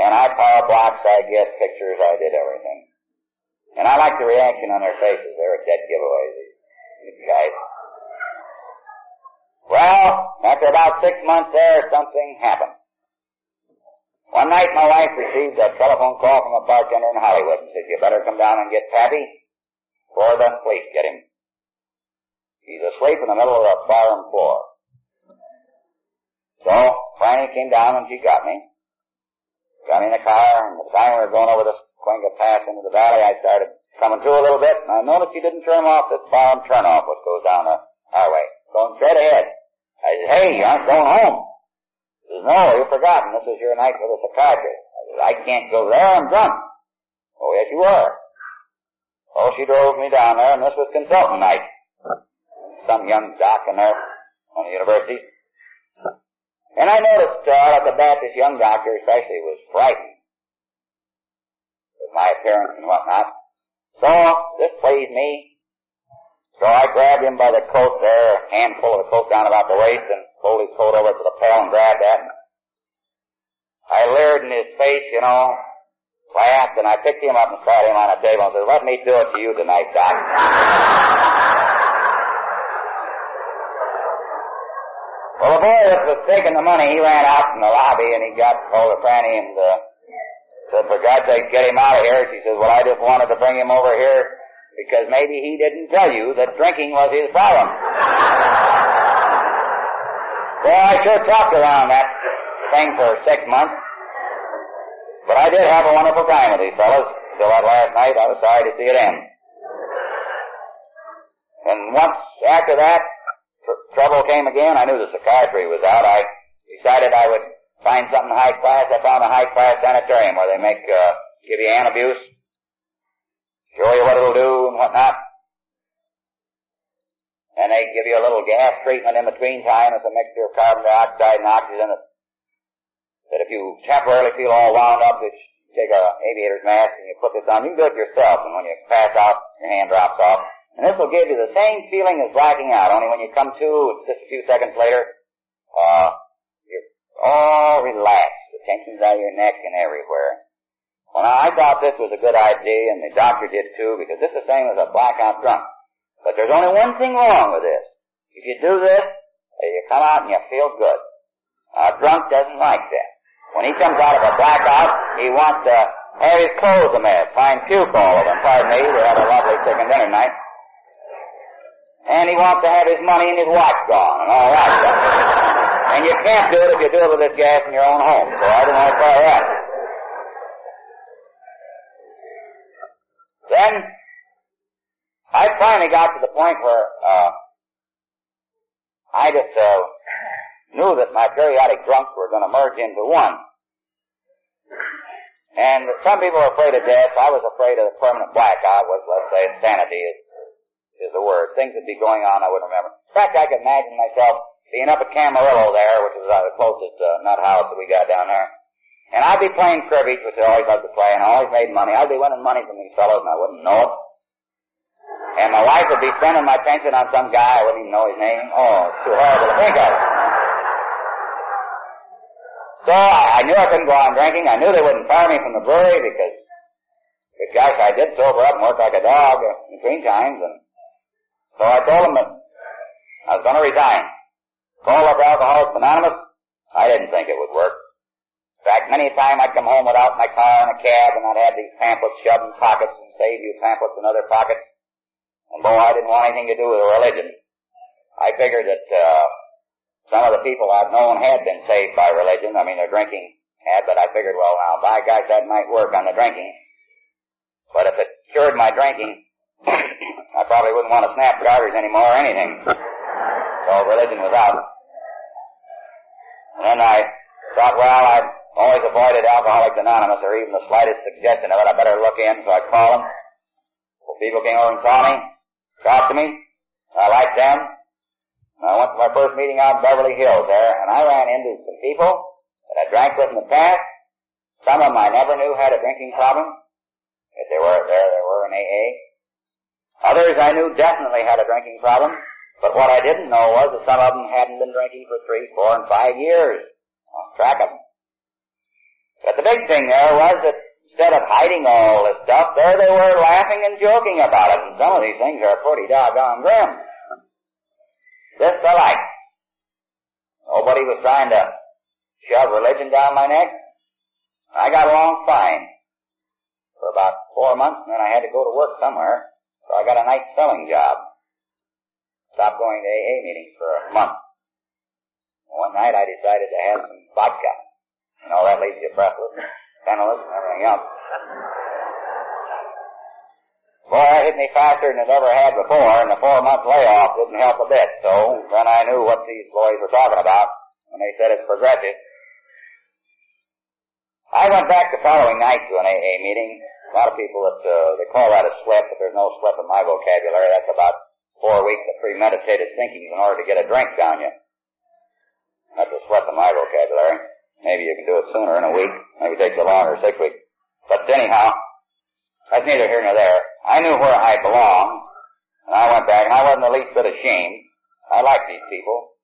C: And I power blocks, I guess pictures, I did everything. And I like the reaction on their faces. They're a dead giveaway, these guys. Well, after about six months there, something happened. One night my wife received a telephone call from a bartender in Hollywood and said, you better come down and get Pappy before the police get him. He's asleep in the middle of the barroom floor. So, Franny came down and she got me. Got me in the car, and by the time we were going over the Cahuenga Pass into the valley, I started coming to a little bit, and I noticed she didn't turn off this barroom turnoff which goes down the highway. Going straight ahead. I said, hey, you aren't going home. Says, no, you've forgotten. This is your night with a psychiatrist. I said, I can't go there. I'm drunk. Oh, yes, you are. Oh, she drove me down there, and this was consultant night. Some young doc in there on the university. And I noticed uh, at the bat this young doctor especially was frightened with my appearance and whatnot. So this pleased me. So I grabbed him by the coat there, a handful of the coat down about the waist, and pulled his coat over to the pail and grabbed that. I leered in his face, you know, laughed, and I picked him up and sat him on a table and said, let me do it to you tonight, Doc. well, the boy that was taking the money, he ran out in the lobby and he got hold of Franny and uh, said, for God's sake, get him out of here. She says, well, I just wanted to bring him over here because maybe he didn't tell you that drinking was his problem. well, I sure talked around that thing for six months. But I did have a wonderful time with these fellows. Till that last night, I was sorry to see it end. And once after that, tr- trouble came again. I knew the psychiatry was out. I decided I would find something high class. I found a high class sanitarium where they make, uh, give you antabuse, show you what it'll do and whatnot. And they give you a little gas treatment in between time. It's a mixture of carbon dioxide and oxygen that if you temporarily feel all wound up, it's take a aviator's mask and you put this on. You can do it yourself, and when you pass out, your hand drops off. And this will give you the same feeling as blacking out, only when you come to, just a few seconds later, uh, you're all relaxed. The tension's out of your neck and everywhere. Well, now, I thought this was a good idea, and the doctor did too, because this is the same as a blackout drunk. But there's only one thing wrong with this. If you do this, you come out and you feel good. A drunk doesn't like that. When he comes out of a blackout, he wants uh, to have his clothes a mess, find puke all over him. Pardon me, we had a lovely chicken dinner night. And he wants to have his money and his watch gone and all that stuff. And you can't do it if you do it with this gas in your own home. So I don't want to try that. Then, I finally got to the point where, uh, I just, uh, knew that my periodic drunks were going to merge into one. And some people are afraid of death. I was afraid of the permanent blackout was, let's say, insanity is, is the word. Things would be going on I wouldn't remember. In fact, I could imagine myself being up at Camarillo there, which is uh, the closest uh, nut house that we got down there. And I'd be playing cribbage, which I always loved to play, and I always made money. I'd be winning money from these fellows, and I wouldn't know it. And my wife would be spending my pension on some guy, I wouldn't even know his name. Oh, it's too horrible to think of. So I, I knew I couldn't go on drinking. I knew they wouldn't fire me from the brewery because, but gosh, I did sober up and work like a dog between times. And so I told them that I was going to resign. Call up Alcoholics Anonymous. I didn't think it would work. In fact, many a time I'd come home without my car in a cab and I'd have these pamphlets shoved in pockets and save you pamphlets in other pockets. And boy, I didn't want anything to do with religion. I figured that, uh, some of the people I've known had been saved by religion. I mean, their drinking had, but I figured, well, now, by gosh, that might work on the drinking. But if it cured my drinking, I probably wouldn't want to snap garters anymore or anything. So religion was out. And then I thought, well, I've always avoided Alcoholics Anonymous or even the slightest suggestion of it. I better look in, so I called them. Well, people came over and saw me, talked to me. I liked them. I went to my first meeting out in Beverly Hills there, and I ran into some people that I drank with in the past. Some of them I never knew had a drinking problem. If they were there, they were in AA. Others I knew definitely had a drinking problem, but what I didn't know was that some of them hadn't been drinking for three, four, and five years. Lost track of them. But the big thing there was that instead of hiding all this stuff, there they were laughing and joking about it. And some of these things are pretty doggone grim. This I like. Nobody was trying to shove religion down my neck. I got along fine for about four months, and then I had to go to work somewhere. So I got a night selling job. Stopped going to AA meetings for a month. One night I decided to have some vodka. You know, that leaves you breathless, penniless, and everything else. Boy, that hit me faster than it ever had before, and the four-month layoff didn't help a bit. So then I knew what these boys were talking about when they said it's progressive. I went back the following night to an AA meeting. A lot of people that uh, they call that a slip, but there's no slip in my vocabulary. That's about four weeks of premeditated thinking in order to get a drink down you. That's a slip in my vocabulary. Maybe you can do it sooner in a week. Maybe it takes you longer, six weeks. But anyhow, that's neither here nor there. I knew where I belonged, and I went back, and I wasn't the least bit ashamed. I like these people.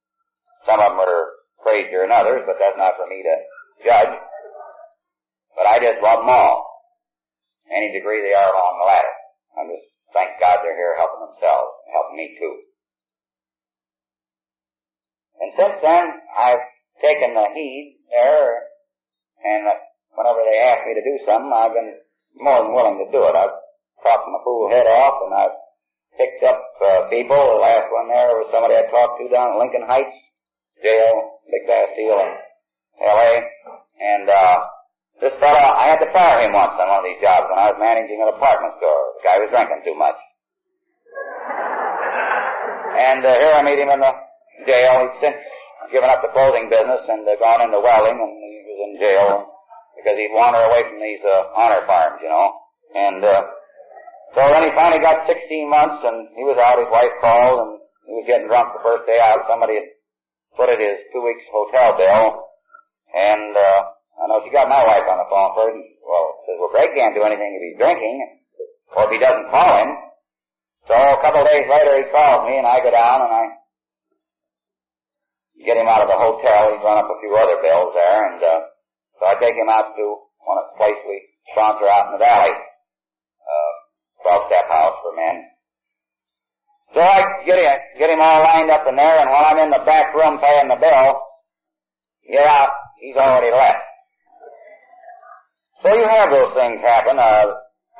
C: Some of them are crazier than others, but that's not for me to judge. But I just love them all. Any degree they are along the ladder. I'm just, thank God they're here helping themselves, helping me too. And since then, I've taken the heed there, and whenever they ask me to do something, I've been more than willing to do it. I've talked my fool head off, and I've picked up uh, people. The last one there was somebody I talked to down in Lincoln Heights jail, Big Bastille in L.A. And uh, this fellow, I had to fire him once on one of these jobs when I was managing an apartment store. The guy was drinking too much. And uh, here I meet him in the jail. He's given up the clothing business and uh, gone into welding, and he was in jail because he'd wander away from these uh, honor farms, you know. And uh, so then he finally got 16 months, and he was out. His wife called, and he was getting drunk the first day out. Somebody had put in his two weeks hotel bill, and uh, I know she got my wife on the phone first. And, well, says, well, Greg can't do anything if he's drinking, or if he doesn't call him. So a couple of days later, he calls me, and I go down and I get him out of the hotel. He's run up a few other bills there, and uh, so I take him out to one of the places we sponsor out in the valley, uh, 12-step house for men. So I get him, get him all lined up in there, and while I'm in the back room paying the bill, get out, he's already left. So you have those things happen. Uh,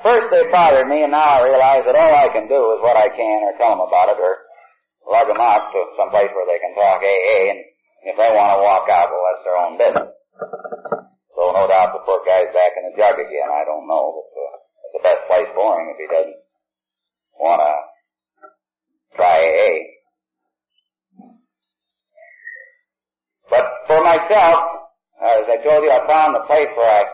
C: first they bothered me, and now I realize that all I can do is what I can, or tell them about it, or lug them out to some place where they can talk AA, and if they want to walk out, well, that's their own business. So no doubt the poor guy's back in the jug again. I don't know, but uh, it's the best place for him if he doesn't want to try AA. But for myself, as I told you, I found the place where I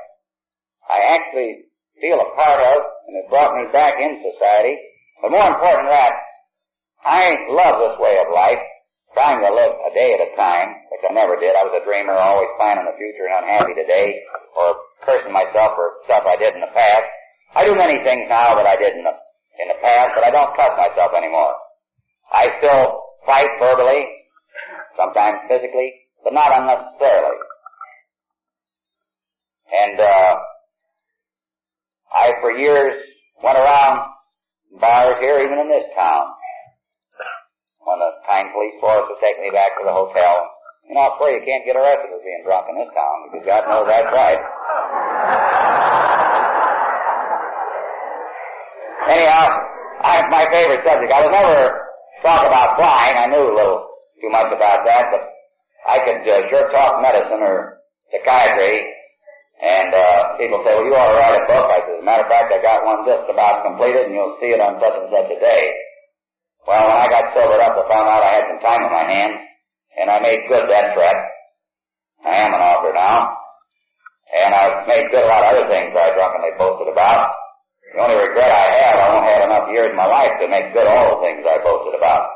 C: I actually feel a part of, and it brought me back in society. But more important than that, I love this way of life, trying to live a day at a time, which I never did. I was a dreamer, always planning the future and unhappy today, or cursing myself for stuff I did in the past. I do many things now that I did in the, in the past, but I don't cuss myself anymore. I still fight verbally, sometimes physically, but not unnecessarily. And, uh, I for years went around bars here, even in this town. When the kind police force would take me back to the hotel. You know, I swear you can't get arrested for being drunk in this town, because God knows that's right. Anyhow, I, my favorite subject. I was never talk about flying. I knew a little too much about that, but I could uh, sure talk medicine or psychiatry and uh, people say, well, you ought to write a book. I said, as a matter of fact, I got one just about completed, and you'll see it on such and such a day. Well, when I got sobered up, I found out I had some time on my hands, and I made good that threat. I am an author now. And I've made good a lot of other things I drunkenly boasted about. The only regret I have, I won't have enough years in my life to make good all the things I boasted about.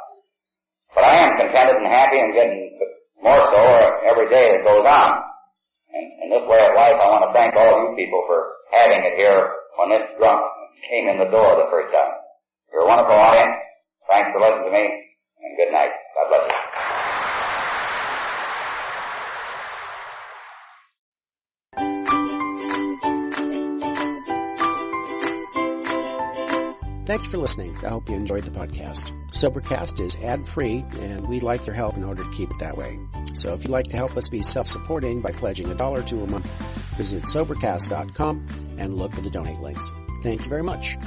C: But I am contented and happy and getting more so every day that goes on. And in this way of life, I want to thank all you people for having it here when this drunk came in the door the first time. You're a wonderful audience. Thanks for listening to me, and good night. God bless you.
A: Thanks for listening. I hope you enjoyed the podcast. Sobercast is ad free and we'd like your help in order to keep it that way. So if you'd like to help us be self-supporting by pledging a dollar to a month, visit Sobercast.com and look for the donate links. Thank you very much.